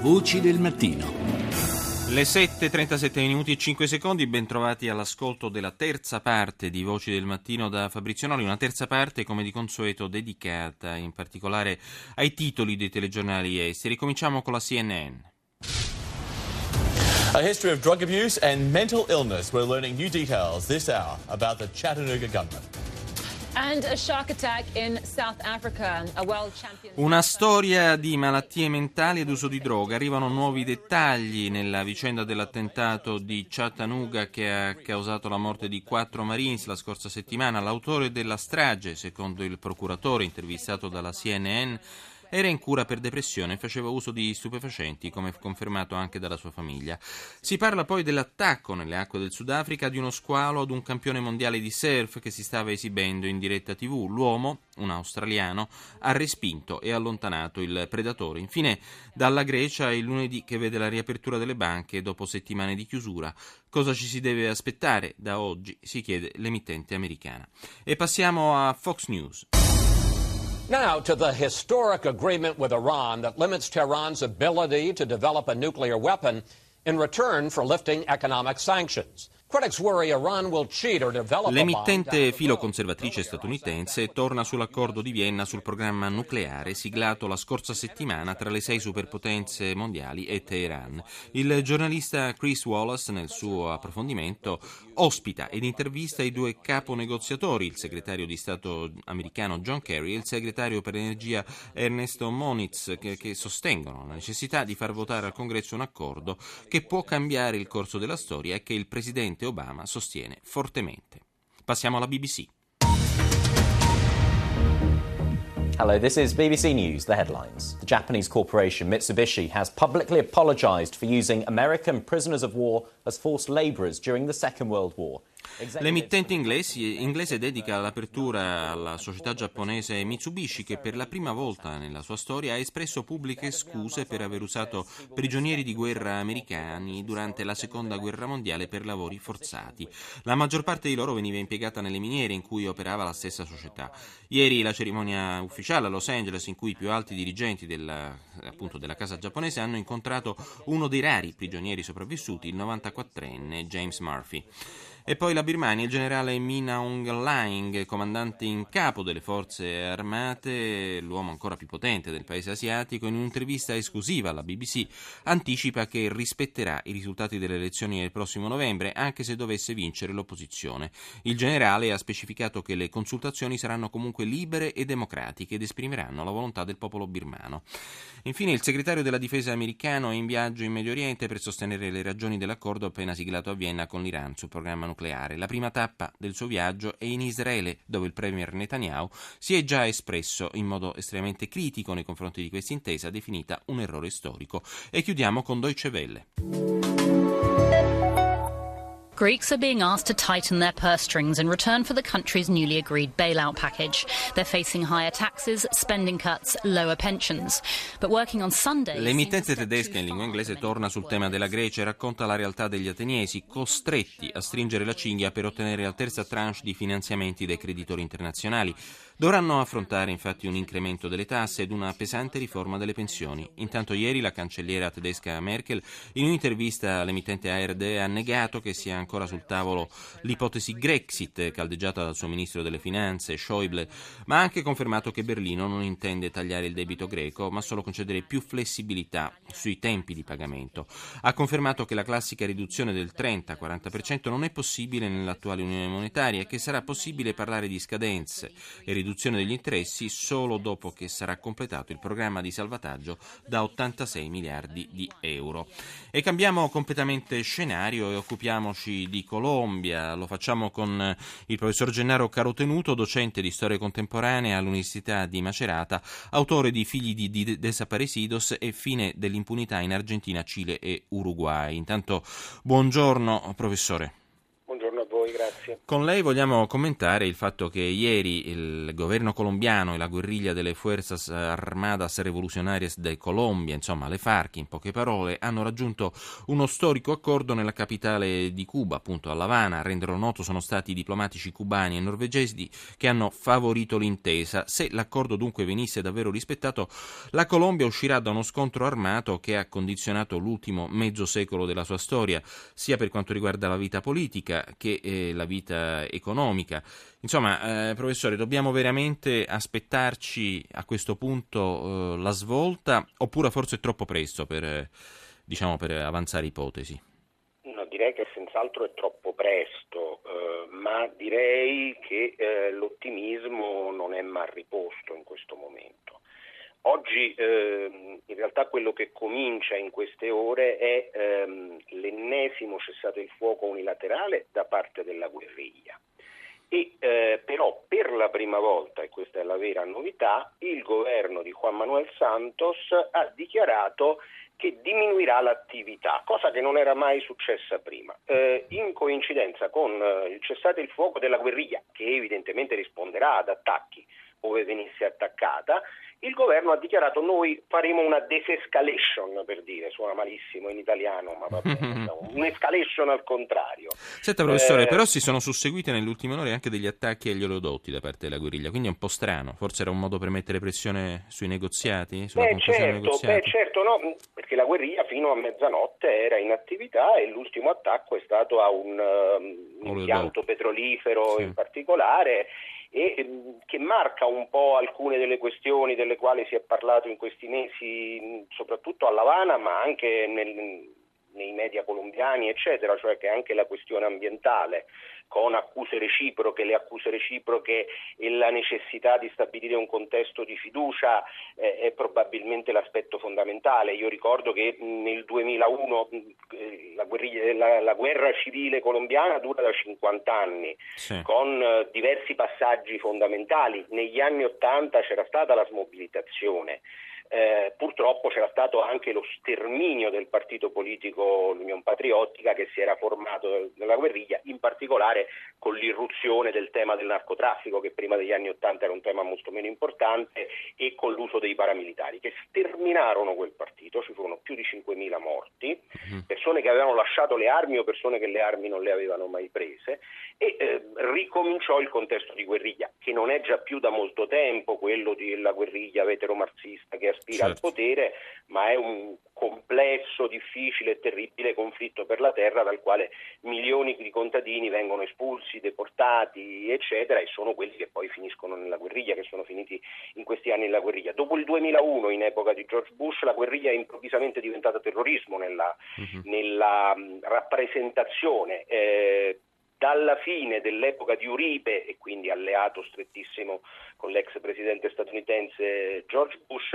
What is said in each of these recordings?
Voci del mattino. Le 7.37 minuti e 5 secondi, bentrovati all'ascolto della terza parte di Voci del Mattino da Fabrizio Noli, una terza parte come di consueto dedicata in particolare ai titoli dei telegiornali esteri. Cominciamo con la CNN. A history of drug abuse and mental illness. We're learning new details this hour about the Chattanooga gunman. Una storia di malattie mentali ed uso di droga. Arrivano nuovi dettagli nella vicenda dell'attentato di Chattanooga che ha causato la morte di quattro Marines la scorsa settimana. L'autore della strage, secondo il procuratore intervistato dalla CNN, era in cura per depressione e faceva uso di stupefacenti, come confermato anche dalla sua famiglia. Si parla poi dell'attacco nelle acque del Sudafrica di uno squalo ad un campione mondiale di surf che si stava esibendo in diretta TV. L'uomo, un australiano, ha respinto e allontanato il predatore. Infine, dalla Grecia il lunedì che vede la riapertura delle banche dopo settimane di chiusura. Cosa ci si deve aspettare da oggi? si chiede l'emittente americana. E passiamo a Fox News. Now to the historic agreement with Iran that limits Tehran's ability to develop a nuclear weapon in return for lifting economic sanctions. L'emittente filoconservatrice statunitense torna sull'accordo di Vienna sul programma nucleare siglato la scorsa settimana tra le sei superpotenze mondiali e Teheran. Il giornalista Chris Wallace nel suo approfondimento ospita ed intervista i due caponegoziatori, il segretario di Stato americano John Kerry e il segretario per l'energia Ernesto Moniz, che, che sostengono la necessità di far votare al Congresso un accordo che può cambiare il corso della storia e che il presidente presidente Obama sostiene fortemente. Passiamo alla BBC. Hello, this is BBC News, the headlines. The Japanese corporation Mitsubishi has publicly apologized for using American prisoners of war as forced laborers during the Second World War. L'emittente inglese, inglese dedica l'apertura alla società giapponese Mitsubishi che per la prima volta nella sua storia ha espresso pubbliche scuse per aver usato prigionieri di guerra americani durante la seconda guerra mondiale per lavori forzati. La maggior parte di loro veniva impiegata nelle miniere in cui operava la stessa società. Ieri la cerimonia ufficiale a Los Angeles in cui i più alti dirigenti della, appunto, della casa giapponese hanno incontrato uno dei rari prigionieri sopravvissuti, il 94enne James Murphy. E poi la Birmania, il generale Min Aung Hlaing, comandante in capo delle forze armate, l'uomo ancora più potente del paese asiatico, in un'intervista esclusiva alla BBC anticipa che rispetterà i risultati delle elezioni del prossimo novembre, anche se dovesse vincere l'opposizione. Il generale ha specificato che le consultazioni saranno comunque libere e democratiche ed esprimeranno la volontà del popolo birmano. Infine, il segretario della difesa americano è in viaggio in Medio Oriente per sostenere le ragioni dell'accordo appena siglato a Vienna con l'Iran sul programma nucleare nucleare. La prima tappa del suo viaggio è in Israele, dove il premier Netanyahu si è già espresso in modo estremamente critico nei confronti di questa intesa, definita un errore storico. E chiudiamo con Deutsche Welle. Greeks are being asked to tighten their purse strings in return for the country's newly agreed bailout package. They're facing higher taxes, spending cuts, lower pensions. But working on Sunday. L'emittente tedesca in lingua inglese torna sul tema della Grecia e racconta la realtà degli ateniesi costretti a stringere la cinghia per ottenere la terza tranche di finanziamenti dai creditori internazionali. Dovranno affrontare infatti un incremento delle tasse ed una pesante riforma delle pensioni. Intanto ieri la cancelliera tedesca Merkel in un'intervista all'emittente ARD ha negato che sia ancora sul tavolo l'ipotesi Grexit caldeggiata dal suo ministro delle finanze Schäuble, ma ha anche confermato che Berlino non intende tagliare il debito greco, ma solo concedere più flessibilità sui tempi di pagamento. Ha confermato che la classica riduzione del 30-40% non è possibile nell'attuale Unione monetaria e che sarà possibile parlare di scadenze e riduzione degli interessi solo dopo che sarà completato il programma di salvataggio da 86 miliardi di euro. E cambiamo completamente scenario e occupiamoci di Colombia. Lo facciamo con il professor Gennaro Carotenuto, docente di storia contemporanea all'Università di Macerata, autore di Figli di Desaparecidos e Fine dell'impunità in Argentina, Cile e Uruguay. Intanto, buongiorno professore. Voi, grazie. Con lei vogliamo commentare il fatto che ieri il governo colombiano e la guerriglia delle Fuerzas Armadas Revolucionarias de Colombia, insomma le FARC in poche parole, hanno raggiunto uno storico accordo nella capitale di Cuba, appunto a La Habana. A renderlo noto sono stati i diplomatici cubani e norvegesi che hanno favorito l'intesa. Se l'accordo dunque venisse davvero rispettato, la Colombia uscirà da uno scontro armato che ha condizionato l'ultimo mezzo secolo della sua storia, sia per quanto riguarda la vita politica che eh, la vita economica. Insomma, eh, professore, dobbiamo veramente aspettarci a questo punto eh, la svolta oppure forse è troppo presto per, diciamo, per avanzare ipotesi? No, direi che senz'altro è troppo presto, eh, ma direi che eh, l'ottimismo non è mal riposto in questo momento. Oggi eh, in realtà quello che comincia in queste ore è ehm, l'ennesimo cessato il fuoco unilaterale da parte della guerriglia. E, eh, però per la prima volta, e questa è la vera novità, il governo di Juan Manuel Santos ha dichiarato che diminuirà l'attività, cosa che non era mai successa prima, eh, in coincidenza con eh, il cessate il fuoco della guerriglia, che evidentemente risponderà ad attacchi ove venisse attaccata, il governo ha dichiarato noi faremo una desescalation per dire, suona malissimo in italiano, ma va bene, un'escalation al contrario. Senta professore, eh, però si sono susseguiti nelle ultime ore anche degli attacchi agli oleodotti da parte della guerriglia, quindi è un po' strano, forse era un modo per mettere pressione sui negoziati? Sulla beh, certo, negoziati? beh certo, no, perché la guerriglia fino a mezzanotte era in attività e l'ultimo attacco è stato a un um, impianto petrolifero sì. in particolare e ehm, che marca un po' alcune delle questioni delle quali si è parlato in questi mesi, soprattutto a Lavana, ma anche nel, nei media colombiani, eccetera, cioè che anche la questione ambientale con accuse reciproche, le accuse reciproche e la necessità di stabilire un contesto di fiducia eh, è probabilmente l'aspetto fondamentale. Io ricordo che nel 2001 eh, la, la, la, guerra civile colombiana dura da 50 anni, sì. con eh, diversi passaggi fondamentali. Negli anni 80 c'era stata la smobilitazione eh, purtroppo c'era stato anche lo sterminio del partito politico l'Unione Patriottica che si era formato nella guerriglia, in particolare con l'irruzione del tema del narcotraffico che prima degli anni Ottanta era un tema molto meno importante e con l'uso dei paramilitari che sterminarono quel partito, ci furono più di 5.000 morti, mhm. persone che avevano lasciato le armi o persone che le armi non le avevano mai prese e eh, ricominciò il contesto di guerriglia che non è già più da molto tempo quello della guerriglia veteromarxista che aspira certo. al potere, ma è un complesso, difficile e terribile conflitto per la terra dal quale milioni di contadini vengono espulsi, deportati, eccetera, e sono quelli che poi finiscono nella guerriglia, che sono finiti in questi anni nella guerriglia. Dopo il 2001, in epoca di George Bush, la guerriglia è improvvisamente diventata terrorismo nella, uh-huh. nella rappresentazione. Eh, dalla fine dell'epoca di Uribe e quindi alleato strettissimo con l'ex presidente statunitense George Bush,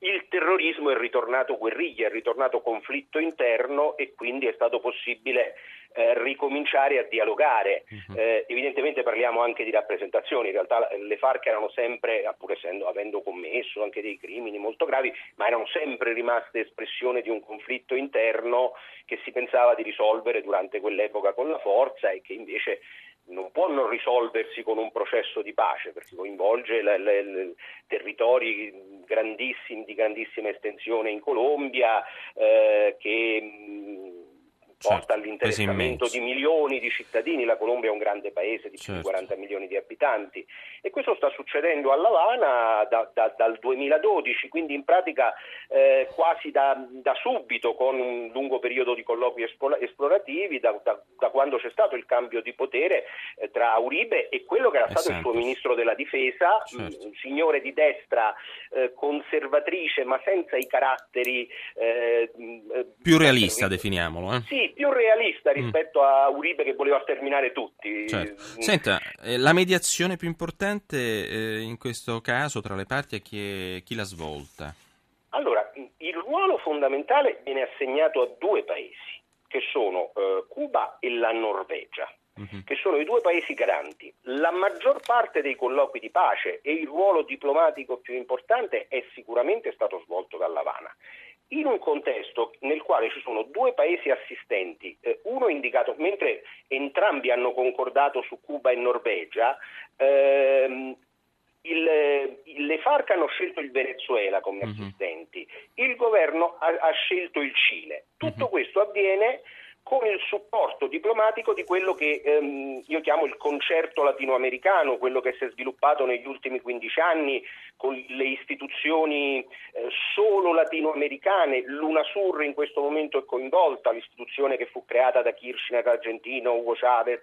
il terrorismo è ritornato guerriglia, è ritornato conflitto interno e quindi è stato possibile eh, ricominciare a dialogare. Uh-huh. Eh, evidentemente parliamo anche di rappresentazioni, in realtà le FARC erano sempre, pur essendo, avendo commesso anche dei crimini molto gravi, ma erano sempre rimaste espressione di un conflitto interno che si pensava di risolvere durante quell'epoca con la forza e che invece non può non risolversi con un processo di pace perché coinvolge le, le, le territori grandissimi, di grandissima estensione in Colombia eh, che mh, porta certo, all'interessamento di milioni di cittadini, la Colombia è un grande paese di più di 40 certo. milioni di abitanti e questo sta succedendo a Lavana da, da, dal 2012, quindi in pratica eh, quasi da, da, subito con un lungo periodo di colloqui esplorativi, da, quando c'è stato il cambio di potere eh, tra Uribe e quello che era stato esatto. il suo ministro della difesa, certo. un signore di destra eh, conservatrice ma senza i caratteri... Eh, più realista, definiamolo. Eh? Più realista mm. rispetto mm. a Uribe che voleva sterminare tutti. Certo. Senta, eh, la mediazione più importante eh, in questo caso tra le parti è chi, è chi l'ha svolta? Allora, il ruolo fondamentale viene assegnato a due paesi, che sono eh, Cuba e la Norvegia. Mhm. che sono i due paesi garanti. La maggior parte dei colloqui di pace e il ruolo diplomatico più importante è sicuramente stato svolto da Havana. In un contesto nel quale ci sono due paesi assistenti, eh, uno indicato, mentre entrambi hanno concordato su Cuba e Norvegia, ehm, il, le FARC hanno scelto il Venezuela come uh-huh. assistenti, il governo ha, ha, scelto il Cile. Tutto uh-huh. questo avviene con il supporto diplomatico di quello che ehm, io chiamo il concerto latinoamericano, quello che si è sviluppato negli ultimi 15 anni con le istituzioni eh, solo latinoamericane. L'UNASUR in questo momento è coinvolta, l'istituzione che fu creata da Kirchner argentino, Hugo Chavez,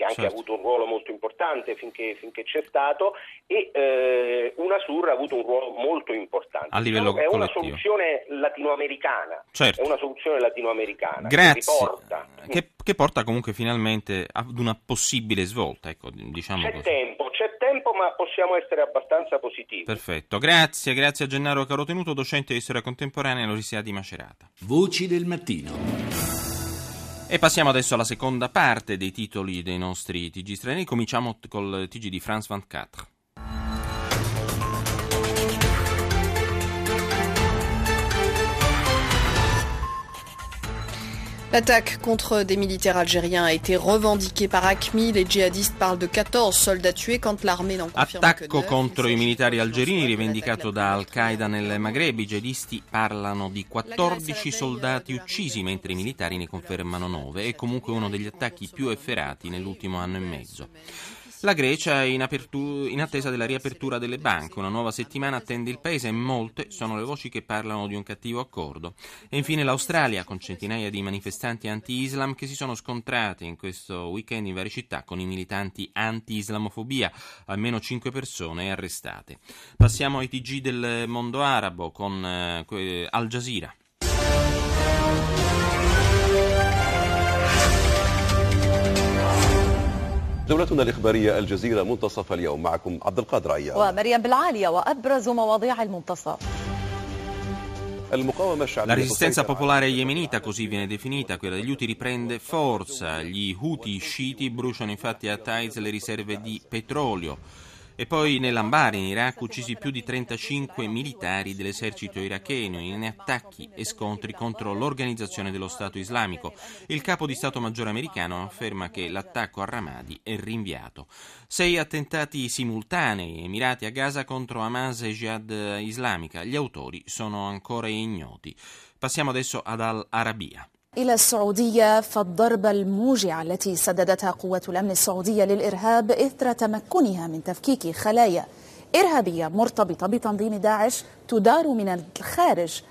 che anche certo. ha avuto un ruolo molto importante finché, finché c'è stato, e eh, UNASUR ha avuto un ruolo molto importante. A livello è una soluzione latinoamericana. Certo. È una soluzione latinoamericana. Grazie. Che porta, che, che porta comunque finalmente ad una possibile svolta. Ecco, diciamo c'è così. tempo, tempo, ma possiamo essere abbastanza positivi. Perfetto, grazie, grazie a Gennaro Carotenuto, docente di storia contemporanea all'Università di Macerata. Voci del mattino. E passiamo adesso alla seconda parte dei titoli dei nostri TG stranieri. Cominciamo col TG di France 24. L'attaque contre des militaires algériens a été revendiquée par ACMI. Les djihadistes parlent de 14 soldats tués quand l'armée n'en confirme Attacco contro i militari algerini rivendicato da Al-Qaeda nel Maghreb. I jihadisti parlano di 14 soldati uccisi mentre i militari ne confermano 9. È comunque uno degli attacchi più efferati nell'ultimo anno e mezzo. La Grecia è in, apertu- in, attesa della riapertura delle banche. Una nuova settimana attende il paese e molte sono le voci che parlano di un cattivo accordo. E infine l'Australia, con centinaia di manifestanti anti-Islam che si sono scontrati in questo weekend in varie città con i militanti anti-islamofobia. Almeno cinque persone arrestate. Passiamo ai TG del mondo arabo con eh, Al Jazeera. جولتنا الإخبارية الجزيرة منتصف اليوم معكم عبد القادر عيان ومريم بالعالية وأبرز مواضيع المنتصف La resistenza popolare yemenita, così viene definita, quella degli Houthi riprende forza. Gli Houthi sciiti bruciano infatti a Taiz le riserve di petrolio. E poi nell'Ambari, in Iraq, uccisi più di 35 militari dell'esercito iracheno in attacchi e scontri contro l'organizzazione dello Stato islamico. Il capo di Stato Maggiore americano afferma che l'attacco a Ramadi è rinviato. Sei attentati simultanei emirati a Gaza contro Hamas e Jihad islamica. Gli autori sono ancora ignoti. Passiamo adesso ad Al-Arabia. إلى السعودية فالضربة الموجعة التي سددتها قوات الأمن السعودية للإرهاب إثر تمكنها من تفكيك خلايا إرهابية مرتبطة بتنظيم داعش تدار من الخارج.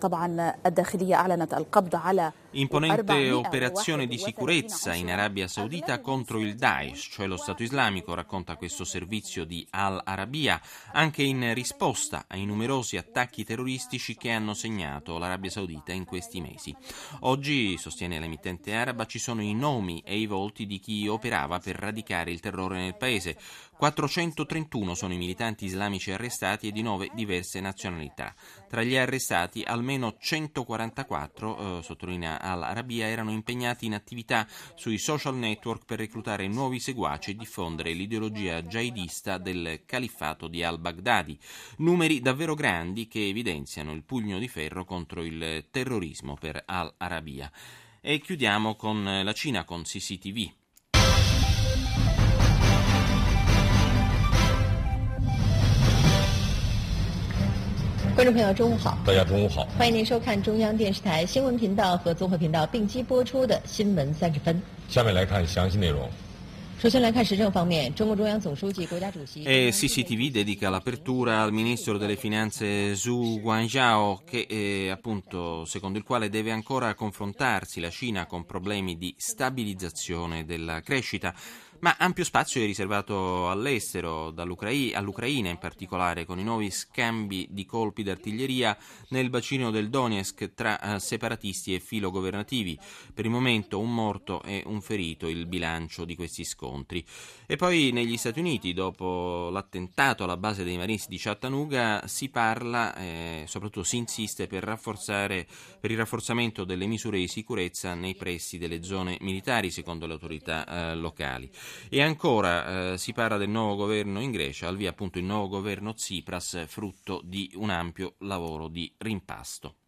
طبعا الداخلية أعلنت القبض على Imponente operazione di sicurezza in Arabia Saudita contro il Daesh, cioè lo Stato islamico, racconta questo servizio di Al Arabia, anche in risposta ai numerosi attacchi terroristici che hanno segnato l'Arabia Saudita in questi mesi. Oggi, sostiene l'emittente araba, ci sono i nomi e i volti di chi operava per radicare il terrore nel paese. 431 sono i militanti islamici arrestati e di nove diverse nazionalità. Tra gli arrestati almeno 144, eh, sottolinea al-Arabia erano impegnati in attività sui social network per reclutare nuovi seguaci e diffondere l'ideologia jihadista del califfato di al-Baghdadi. Numeri davvero grandi che evidenziano il pugno di ferro contro il terrorismo per al-Arabia. E chiudiamo con la Cina, con CCTV. 观众朋友，中午好！大家中午好！欢迎您收看中央电视台新闻频道和综合频道并机播出的《新闻三十分》。下面来看详细内容。首先来看时政方面，中共中央总书记、国家主席。E CCTV dedica l'apertura al ministro delle finanze Zhu Guangzhou, che eh, appunto secondo il quale deve ancora confrontarsi la Cina con problemi di stabilizzazione della crescita. Ma ampio spazio è riservato all'estero, all'Ucraina in particolare, con i nuovi scambi di colpi d'artiglieria nel bacino del Donetsk tra eh, separatisti e filogovernativi. Per il momento un morto e un ferito il bilancio di questi scontri. E poi negli Stati Uniti, dopo l'attentato alla base dei Marines di Chattanooga, si parla, eh, soprattutto si insiste per, per il rafforzamento delle misure di sicurezza nei pressi delle zone militari, secondo le autorità eh, locali. E ancora eh, si parla del nuovo governo in Grecia, al via appunto il nuovo governo Tsipras, frutto di un ampio lavoro di rimpasto.